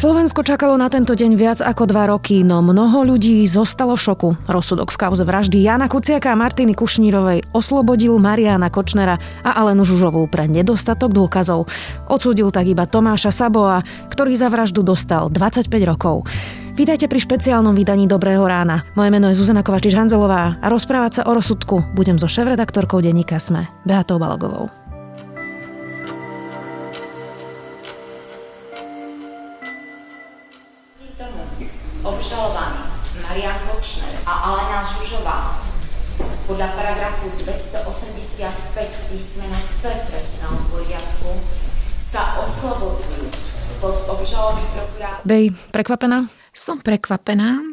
Slovensko čakalo na tento deň viac ako dva roky, no mnoho ľudí zostalo v šoku. Rozsudok v kauze vraždy Jana Kuciaka a Martiny Kušnírovej oslobodil Mariana Kočnera a Alenu Žužovú pre nedostatok dôkazov. Odsúdil tak iba Tomáša Saboa, ktorý za vraždu dostal 25 rokov. Vítajte pri špeciálnom vydaní Dobrého rána. Moje meno je Zuzana Kovačič-Hanzelová a rozprávať sa o rozsudku budem so šéf-redaktorkou denníka Sme, Beatou Balogovou. Obžalovaní Marian Kočner a Alena Žužová podľa paragrafu 285 písmena C trestného poriadku sa oslobodzujú spod obžaloby prokurátora. Bej, prekvapená? Som prekvapená,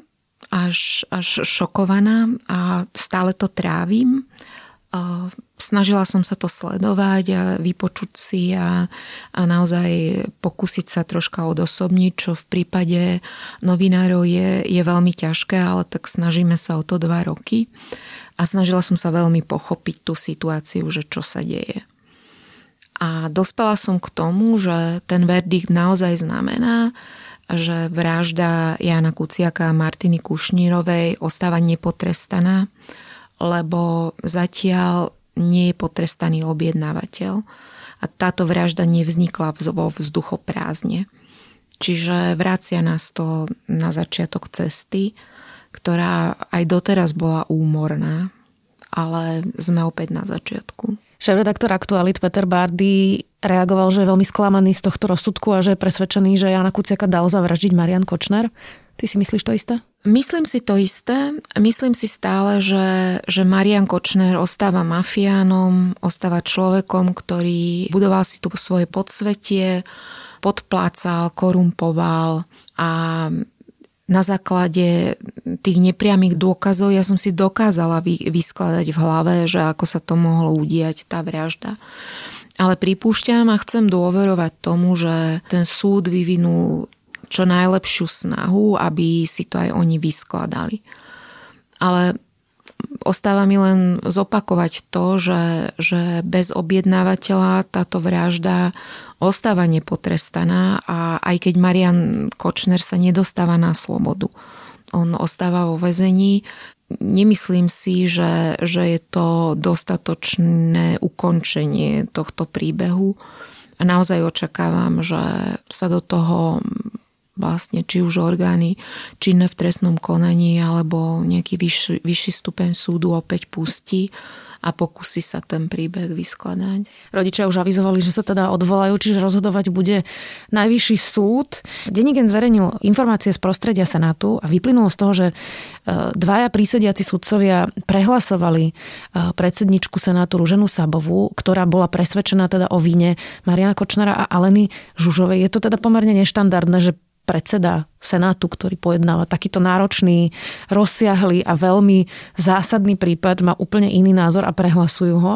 až, až šokovaná a stále to trávim. Snažila som sa to sledovať a vypočuť si a, a naozaj pokúsiť sa troška odosobniť, čo v prípade novinárov je, je veľmi ťažké, ale tak snažíme sa o to dva roky. A snažila som sa veľmi pochopiť tú situáciu, že čo sa deje. A dospela som k tomu, že ten verdikt naozaj znamená, že vražda Jana Kuciaka a Martiny Kušnírovej ostáva nepotrestaná lebo zatiaľ nie je potrestaný objednávateľ a táto vražda nevznikla vo vzduchoprázdne. Čiže vracia nás to na začiatok cesty, ktorá aj doteraz bola úmorná, ale sme opäť na začiatku. Šéf-redaktor Aktualit Peter Bardy reagoval, že je veľmi sklamaný z tohto rozsudku a že je presvedčený, že Jana Kuciaka dal zavraždiť Marian Kočner. Ty si myslíš to isté? Myslím si to isté. Myslím si stále, že, že Marian Kočner ostáva mafiánom, ostáva človekom, ktorý budoval si tu svoje podsvetie, podplácal, korumpoval a na základe tých nepriamých dôkazov ja som si dokázala vyskladať v hlave, že ako sa to mohlo udiať, tá vražda. Ale pripúšťam a chcem dôverovať tomu, že ten súd vyvinul čo najlepšiu snahu, aby si to aj oni vyskladali. Ale ostáva mi len zopakovať to, že, že bez objednávateľa táto vražda ostáva nepotrestaná a aj keď Marian Kočner sa nedostáva na slobodu, on ostáva vo väzení, nemyslím si, že, že je to dostatočné ukončenie tohto príbehu a naozaj očakávam, že sa do toho vlastne či už orgány činné v trestnom konaní alebo nejaký vyšší, vyšší stupeň súdu opäť pustí a pokusí sa ten príbeh vyskladať. Rodičia už avizovali, že sa teda odvolajú, čiže rozhodovať bude najvyšší súd. Denigen zverejnil informácie z prostredia Senátu a vyplynulo z toho, že e, dvaja prísediaci sudcovia prehlasovali e, predsedničku Senátu Ruženu Sabovú, ktorá bola presvedčená teda o víne Mariana Kočnera a Aleny Žužovej. Je to teda pomerne neštandardné, že predseda Senátu, ktorý pojednáva takýto náročný, rozsiahlý a veľmi zásadný prípad, má úplne iný názor a prehlasujú ho.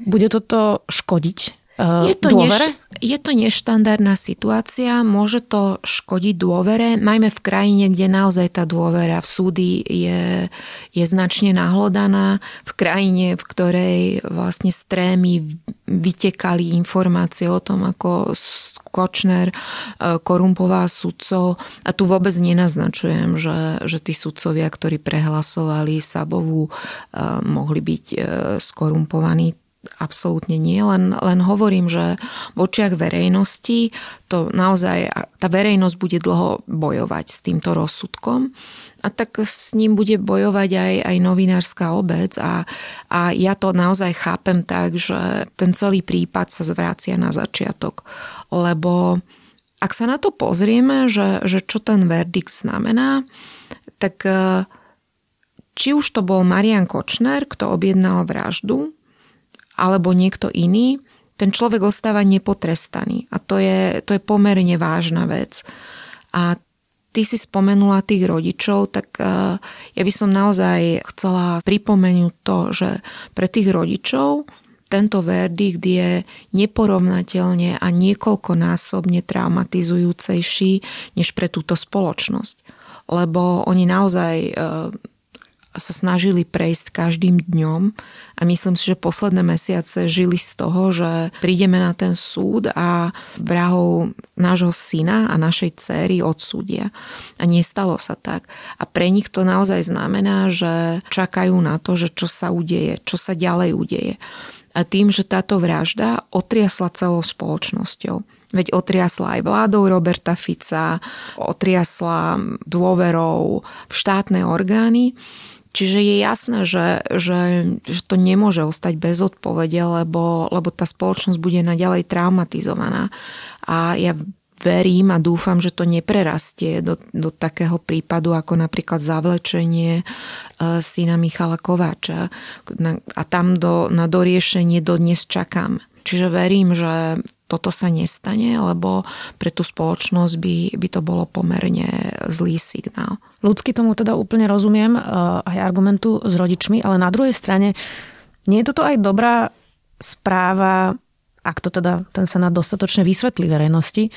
Bude toto škodiť je to, neš, je to neštandardná situácia, môže to škodiť dôvere, najmä v krajine, kde naozaj tá dôvera v súdy je, je značne nahlodaná, v krajine, v ktorej vlastne strémy vytekali informácie o tom, ako Kočner e, korumpová sudcov a tu vôbec nenaznačujem, že, že tí sudcovia, ktorí prehlasovali Sabovú, e, mohli byť e, skorumpovaní absolútne nie, len, len hovorím, že v očiach verejnosti to naozaj, tá verejnosť bude dlho bojovať s týmto rozsudkom a tak s ním bude bojovať aj, aj novinárska obec a, a ja to naozaj chápem tak, že ten celý prípad sa zvrácia na začiatok, lebo ak sa na to pozrieme, že, že čo ten verdikt znamená, tak e, či už to bol Marian Kočner, kto objednal vraždu, alebo niekto iný, ten človek ostáva nepotrestaný. A to je, to je pomerne vážna vec. A ty si spomenula tých rodičov, tak e, ja by som naozaj chcela pripomenúť to, že pre tých rodičov tento verdikt je neporovnateľne a niekoľkonásobne traumatizujúcejší než pre túto spoločnosť. Lebo oni naozaj e, sa snažili prejsť každým dňom a myslím si, že posledné mesiace žili z toho, že prídeme na ten súd a vrahov nášho syna a našej céry odsúdia. A nestalo sa tak. A pre nich to naozaj znamená, že čakajú na to, že čo sa udeje, čo sa ďalej udeje. A tým, že táto vražda otriasla celou spoločnosťou. Veď otriasla aj vládou Roberta Fica, otriasla dôverou v štátne orgány Čiže je jasné, že, že, že to nemôže ostať bez odpovede, lebo, lebo tá spoločnosť bude naďalej traumatizovaná. A ja verím a dúfam, že to neprerastie do, do takého prípadu ako napríklad zavlečenie e, syna Michala Kováča. A tam do, na doriešenie dodnes čakám. Čiže verím, že toto sa nestane, lebo pre tú spoločnosť by, by to bolo pomerne zlý signál. Ľudsky tomu teda úplne rozumiem, eh, aj argumentu s rodičmi, ale na druhej strane nie je toto aj dobrá správa ak to teda ten Senát dostatočne vysvetlí verejnosti,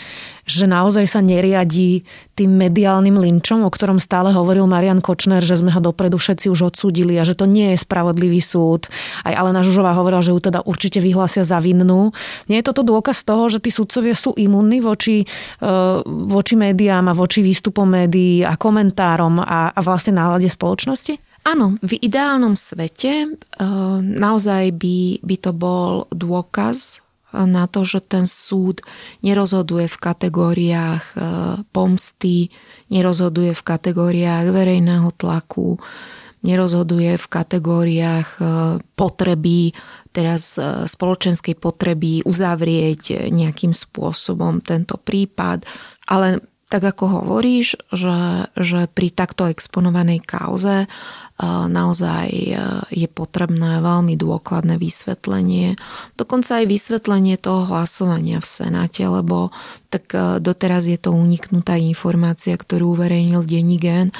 že naozaj sa neriadí tým mediálnym linčom, o ktorom stále hovoril Marian Kočner, že sme ho dopredu všetci už odsúdili a že to nie je spravodlivý súd. Aj Alena Žužová hovorila, že ju teda určite vyhlásia za vinnú. Nie je toto dôkaz toho, že tí sudcovia sú imunní voči, e, voči médiám a voči výstupom médií a komentárom a, a vlastne nálade spoločnosti? Áno, v ideálnom svete e, naozaj by, by to bol dôkaz na to, že ten súd nerozhoduje v kategóriách e, pomsty, nerozhoduje v kategóriách verejného tlaku, nerozhoduje v kategóriách e, potreby, teraz e, spoločenskej potreby uzavrieť nejakým spôsobom tento prípad, ale tak ako hovoríš, že, že pri takto exponovanej kauze naozaj e, je potrebné veľmi dôkladné vysvetlenie. Dokonca aj vysvetlenie toho hlasovania v Senáte, lebo tak e, doteraz je to uniknutá informácia, ktorú uverejnil denní gen,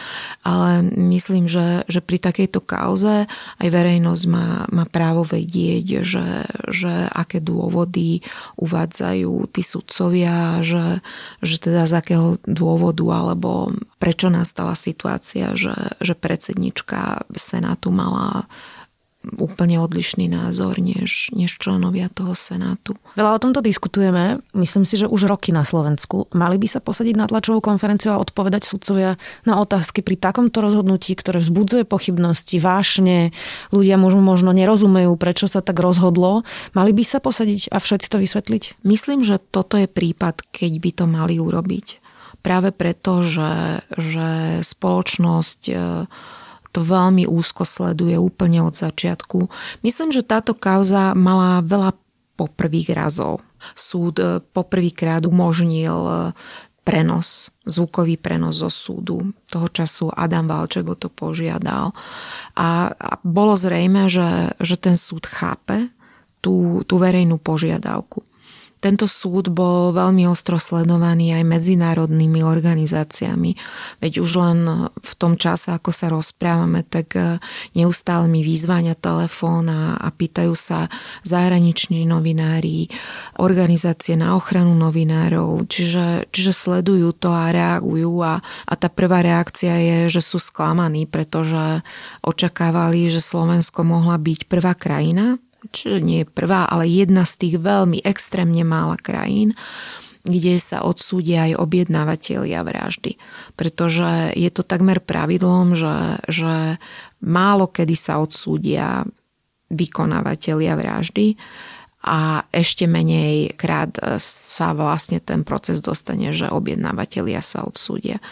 ale myslím, že, že pri takejto kauze aj verejnosť má, má právo vedieť, že, že aké dôvody uvádzajú tí sudcovia, že, že teda z akého dôvodu alebo prečo nastala situácia, že, že predsednička Senátu mala úplne odlišný názor než, než členovia toho Senátu. Veľa o tomto diskutujeme, myslím si, že už roky na Slovensku. Mali by sa posadiť na tlačovú konferenciu a odpovedať sudcovia na otázky pri takomto rozhodnutí, ktoré vzbudzuje pochybnosti, vášne, ľudia možno, možno nerozumejú, prečo sa tak rozhodlo. Mali by sa posadiť a všetci to vysvetliť? Myslím, že toto je prípad, keď by to mali urobiť práve preto, že, že spoločnosť e, to veľmi úzko sleduje úplne od začiatku. Myslím, že táto kauza mala veľa poprvých razov. Súd e, poprvýkrát umožnil e, prenos, zvukový prenos zo súdu. Toho času Adam Valček o to požiadal. A, a bolo zrejme, že, že ten súd chápe tú, tú verejnú požiadavku. Tento súd bol veľmi ostro sledovaný aj medzinárodnými organizáciami. Veď už len v tom čase, ako sa rozprávame, tak e, neustále mi výzvania telefón a, a pýtajú sa zahraniční novinári, organizácie na ochranu novinárov, čiže, čiže sledujú to a reagujú a, a tá prvá reakcia je, že sú sklamaní, pretože očakávali, že Slovensko mohla byť prvá krajina, čiže nie je prvá, ale jedna z tých veľmi extrémne mála krajín, kde sa odsúdia aj objednávateľia vraždy. Pretože je to takmer pravidlom, že, že málo kedy sa odsúdia vykonávateľia vraždy a ešte menej krát sa vlastne ten proces dostane, že objednávateľia sa odsúdia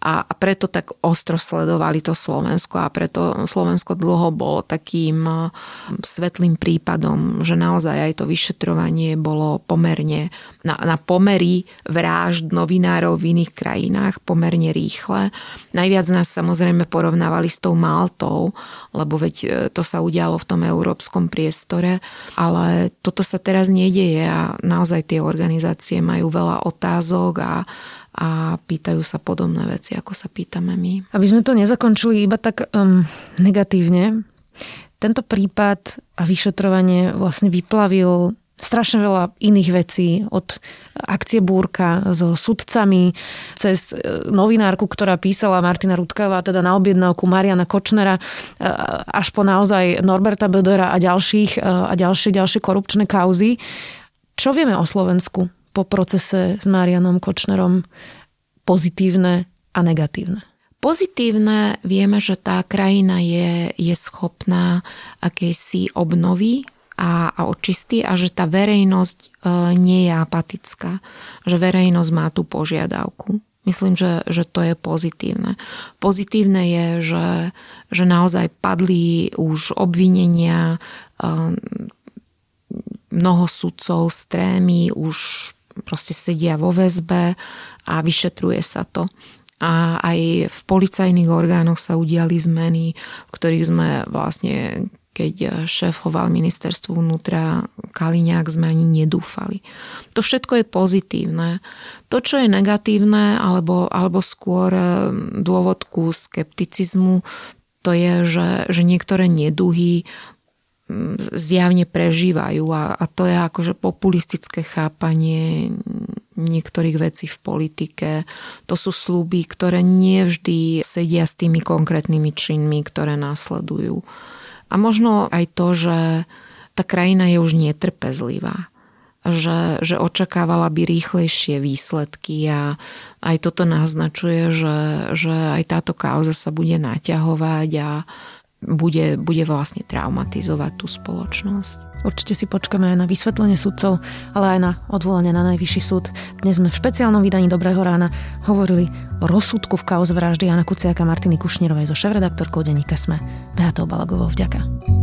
a, preto tak ostro sledovali to Slovensko a preto Slovensko dlho bolo takým e, svetlým prípadom, že naozaj aj to vyšetrovanie bolo pomerne na, na pomery vražd novinárov v iných krajinách pomerne rýchle. Najviac nás samozrejme porovnávali s tou Maltou, lebo veď e, to sa udialo v tom európskom priestore, ale toto sa teraz nedieje a naozaj tie organizácie majú veľa otázok a a pýtajú sa podobné veci, ako sa pýtame my. Aby sme to nezakončili iba tak um, negatívne, tento prípad a vyšetrovanie vlastne vyplavil strašne veľa iných vecí, od akcie Búrka so sudcami, cez e, novinárku, ktorá písala Martina Rudková, teda na objednávku Mariana Kočnera, e, až po naozaj Norberta Bödera a ďalších e, a ďalšie, ďalšie korupčné kauzy. Čo vieme o Slovensku po procese s Marianom Kočnerom pozitívne a negatívne? Pozitívne vieme, že tá krajina je, je schopná akejsi obnovy a, a očistí a že tá verejnosť e, nie je apatická, že verejnosť má tú požiadavku. Myslím, že, že to je pozitívne. Pozitívne je, že, že naozaj padli už obvinenia, e, mnoho sudcov z trémy už proste sedia vo väzbe a vyšetruje sa to. A aj v policajných orgánoch sa udiali zmeny, v ktorých sme vlastne keď eh, šéfoval ministerstvu vnútra Kaliňák, sme ani nedúfali. To všetko je pozitívne. To, čo je negatívne, alebo, alebo skôr eh, dôvod ku skepticizmu, to je, že, že niektoré neduhy zjavne prežívajú a, a to je akože populistické chápanie niektorých vecí v politike. To sú sluby, ktoré nevždy sedia s tými konkrétnymi činmi, ktoré následujú. A možno aj to, že tá krajina je už netrpezlivá. Že, že očakávala by rýchlejšie výsledky a aj toto naznačuje, že, že aj táto kauza sa bude naťahovať a bude, bude vlastne traumatizovať tú spoločnosť. Určite si počkáme aj na vysvetlenie sudcov, ale aj na odvolanie na najvyšší súd. Dnes sme v špeciálnom vydaní Dobrého rána hovorili o rozsudku v kauze vraždy Jana Kuciaka Martiny Kušnírovej so šéf-redaktorkou denníka Sme. Beatou Balagovou vďaka.